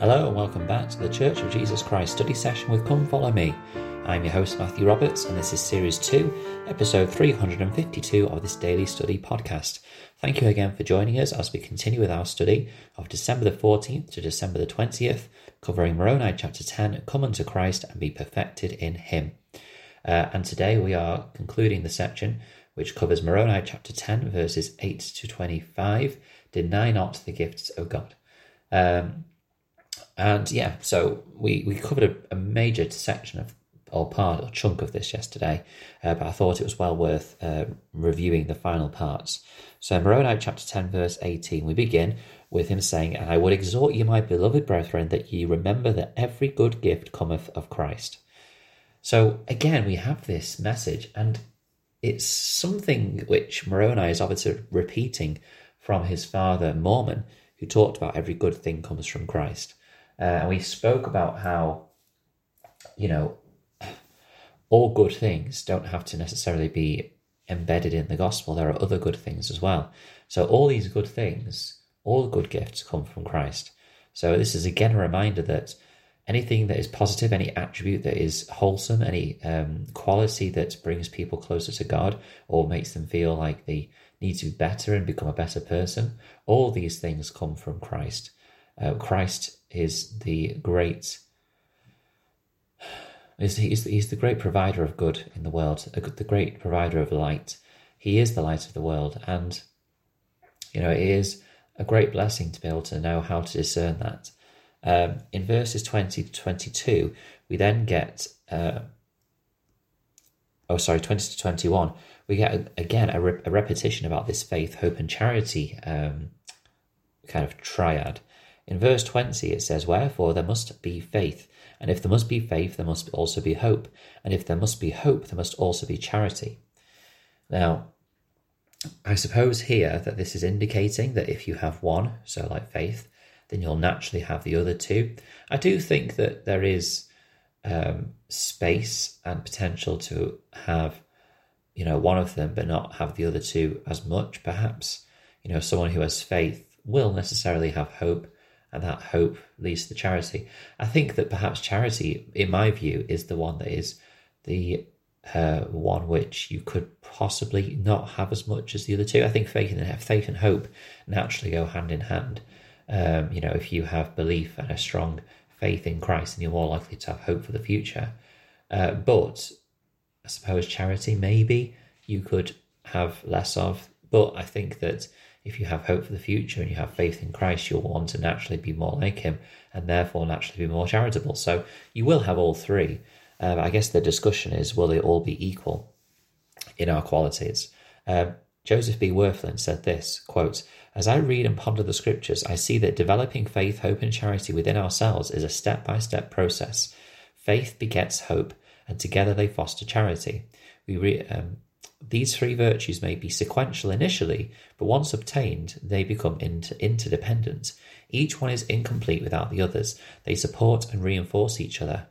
Hello and welcome back to the Church of Jesus Christ study session with Come Follow Me. I'm your host Matthew Roberts and this is series 2, episode 352 of this daily study podcast. Thank you again for joining us as we continue with our study of December the 14th to December the 20th, covering Moroni chapter 10, Come unto Christ and be perfected in him. Uh, and today we are concluding the section which covers Moroni chapter 10 verses 8 to 25, deny not the gifts of God. Um, and yeah, so we, we covered a, a major section of or part or chunk of this yesterday, uh, but I thought it was well worth uh, reviewing the final parts. So, Moroni chapter 10, verse 18, we begin with him saying, And I would exhort you, my beloved brethren, that ye remember that every good gift cometh of Christ. So, again, we have this message, and it's something which Moroni is obviously repeating from his father, Mormon, who talked about every good thing comes from Christ. Uh, and we spoke about how, you know, all good things don't have to necessarily be embedded in the gospel. There are other good things as well. So all these good things, all the good gifts come from Christ. So this is again a reminder that anything that is positive, any attribute that is wholesome, any um, quality that brings people closer to God or makes them feel like they need to be better and become a better person, all these things come from Christ. Uh, Christ is the great. He's, he's, he's the great provider of good in the world, the great provider of light. He is the light of the world, and you know it is a great blessing to be able to know how to discern that. Um, in verses 20 to 22, we then get, uh, oh, sorry, 20 to 21, we get again a, re- a repetition about this faith, hope, and charity um, kind of triad. In verse 20, it says, Wherefore there must be faith. And if there must be faith, there must also be hope. And if there must be hope, there must also be charity. Now, I suppose here that this is indicating that if you have one, so like faith, then you'll naturally have the other two. I do think that there is um, space and potential to have, you know, one of them, but not have the other two as much, perhaps. You know, someone who has faith will necessarily have hope, and that hope leads to charity. I think that perhaps charity, in my view, is the one that is the uh, one which you could possibly not have as much as the other two. I think faith and faith and hope naturally go hand in hand. Um, you know, if you have belief and a strong faith in Christ, then you're more likely to have hope for the future. Uh, but I suppose charity, maybe you could have less of. But I think that if you have hope for the future and you have faith in Christ, you'll want to naturally be more like Him and therefore naturally be more charitable. So you will have all three. Um, I guess the discussion is will they all be equal in our qualities? Um, Joseph B. Wirthlin said this quote, As I read and ponder the scriptures, I see that developing faith, hope, and charity within ourselves is a step by step process. Faith begets hope, and together they foster charity. We re- um, these three virtues may be sequential initially, but once obtained, they become inter- interdependent. Each one is incomplete without the others. They support and reinforce each other.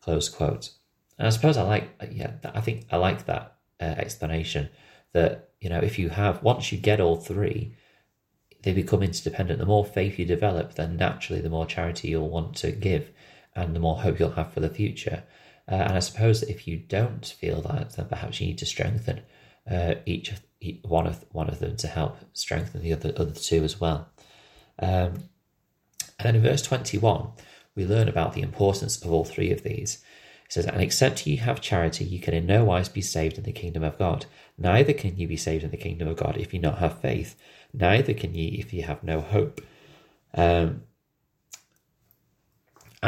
Close quote. And I suppose I like, yeah, I think I like that uh, explanation that, you know, if you have, once you get all three, they become interdependent. The more faith you develop, then naturally the more charity you'll want to give and the more hope you'll have for the future. Uh, and I suppose that if you don't feel that, then perhaps you need to strengthen uh, each, each one of one of them to help strengthen the other other two as well. Um, and then in verse twenty one, we learn about the importance of all three of these. It says, "And except ye have charity, ye can in no wise be saved in the kingdom of God. Neither can ye be saved in the kingdom of God if ye not have faith. Neither can ye if ye have no hope." Um,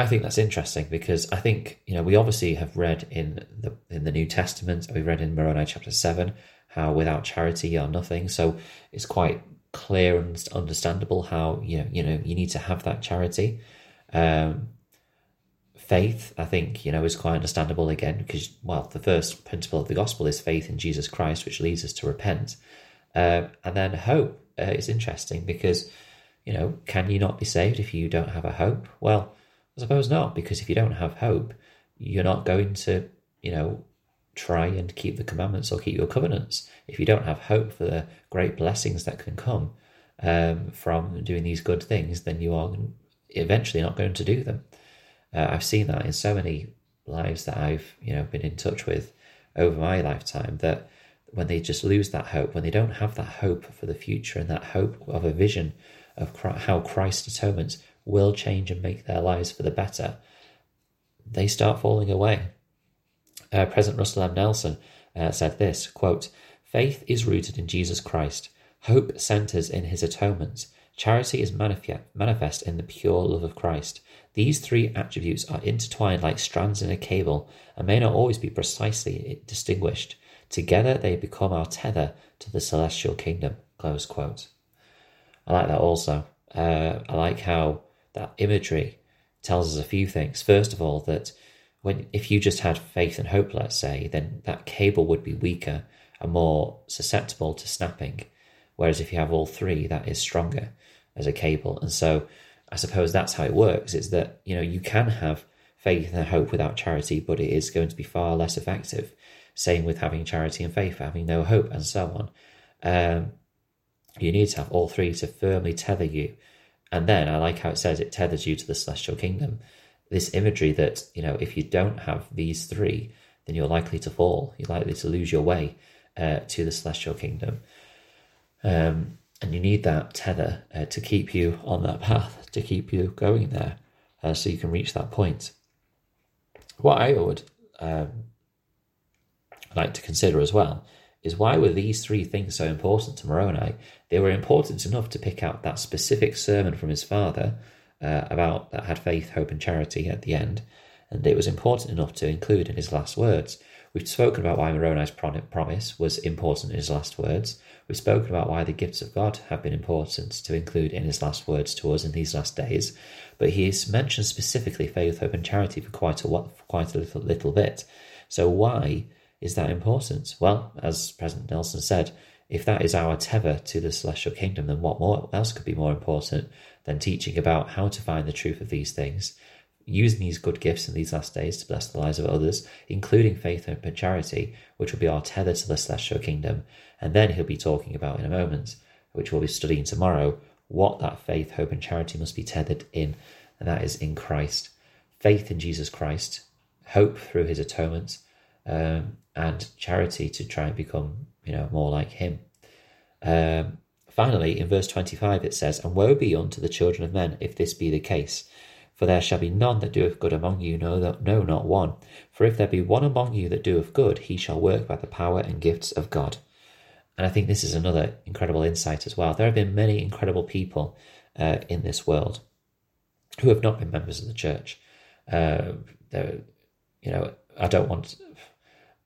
I think that's interesting because I think you know we obviously have read in the in the New Testament we read in Moroni chapter seven how without charity you are nothing. So it's quite clear and understandable how you know you know you need to have that charity. Um, faith, I think you know, is quite understandable again because well, the first principle of the gospel is faith in Jesus Christ, which leads us to repent, um, and then hope uh, is interesting because you know, can you not be saved if you don't have a hope? Well I suppose not, because if you don't have hope, you're not going to, you know, try and keep the commandments or keep your covenants. If you don't have hope for the great blessings that can come um, from doing these good things, then you are eventually not going to do them. Uh, I've seen that in so many lives that I've you know been in touch with over my lifetime that when they just lose that hope, when they don't have that hope for the future and that hope of a vision of how Christ's atonement will change and make their lives for the better, they start falling away. Uh, President Russell M. Nelson uh, said this quote, Faith is rooted in Jesus Christ. Hope centers in his atonement. Charity is manifest in the pure love of Christ. These three attributes are intertwined like strands in a cable and may not always be precisely distinguished. Together they become our tether to the celestial kingdom. Close quote. I like that also. Uh, I like how that imagery tells us a few things. First of all, that when if you just had faith and hope, let's say, then that cable would be weaker and more susceptible to snapping. Whereas if you have all three, that is stronger as a cable. And so I suppose that's how it works, is that, you know, you can have faith and hope without charity, but it is going to be far less effective. Same with having charity and faith, having no hope, and so on. Um, you need to have all three to firmly tether you. And then I like how it says it tethers you to the celestial kingdom. This imagery that, you know, if you don't have these three, then you're likely to fall. You're likely to lose your way uh, to the celestial kingdom. Um, and you need that tether uh, to keep you on that path, to keep you going there, uh, so you can reach that point. What I would um, like to consider as well is why were these three things so important to Moroni? They were important enough to pick out that specific sermon from his father uh, about that had faith, hope, and charity at the end, and it was important enough to include in his last words. We've spoken about why Moroni's promise was important in his last words. We've spoken about why the gifts of God have been important to include in his last words to us in these last days. But he's mentioned specifically faith, hope, and charity for quite a for quite a little, little bit. So why is that important? Well, as President Nelson said, if that is our tether to the celestial kingdom, then what more else could be more important than teaching about how to find the truth of these things, using these good gifts in these last days to bless the lives of others, including faith and charity, which will be our tether to the celestial kingdom. And then he'll be talking about in a moment, which we'll be studying tomorrow, what that faith, hope, and charity must be tethered in, and that is in Christ. Faith in Jesus Christ, hope through his atonement, um, and charity to try and become, you know, more like him. Um, finally, in verse 25, it says, And woe be unto the children of men if this be the case. For there shall be none that doeth good among you, no, no, not one. For if there be one among you that doeth good, he shall work by the power and gifts of God. And I think this is another incredible insight as well. There have been many incredible people uh, in this world who have not been members of the church. Uh, you know, I don't want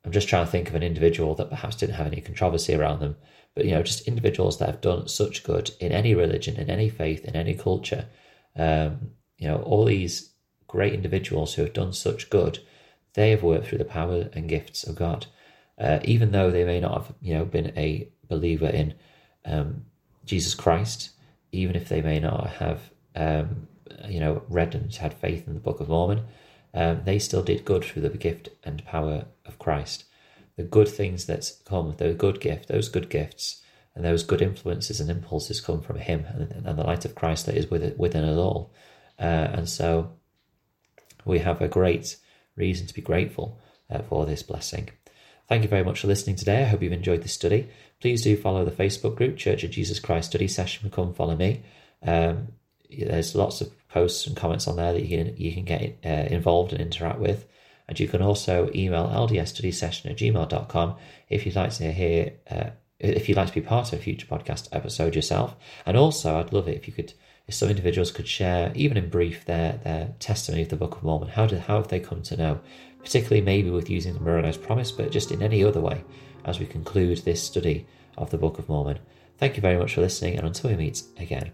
I'm just trying to think of an individual that perhaps didn't have any controversy around them, but you know, just individuals that have done such good in any religion, in any faith, in any culture. Um, you know, all these great individuals who have done such good, they have worked through the power and gifts of God, uh, even though they may not have, you know, been a believer in um, Jesus Christ, even if they may not have, um, you know, read and had faith in the Book of Mormon um, they still did good through the gift and power of Christ. The good things that come, those good gift, those good gifts, and those good influences and impulses come from Him and, and the light of Christ that is within, within us all. Uh, and so we have a great reason to be grateful uh, for this blessing. Thank you very much for listening today. I hope you've enjoyed this study. Please do follow the Facebook group, Church of Jesus Christ Study Session. Come follow me. Um, there's lots of posts and comments on there that you can you can get uh, involved and interact with. And you can also email ldsstudysession at gmail.com if you'd like to hear, uh, if you'd like to be part of a future podcast episode yourself. And also, I'd love it if you could, if some individuals could share, even in brief, their their testimony of the Book of Mormon. How did how have they come to know? Particularly maybe with using the Moroni's Promise, but just in any other way as we conclude this study of the Book of Mormon. Thank you very much for listening, and until we meet again.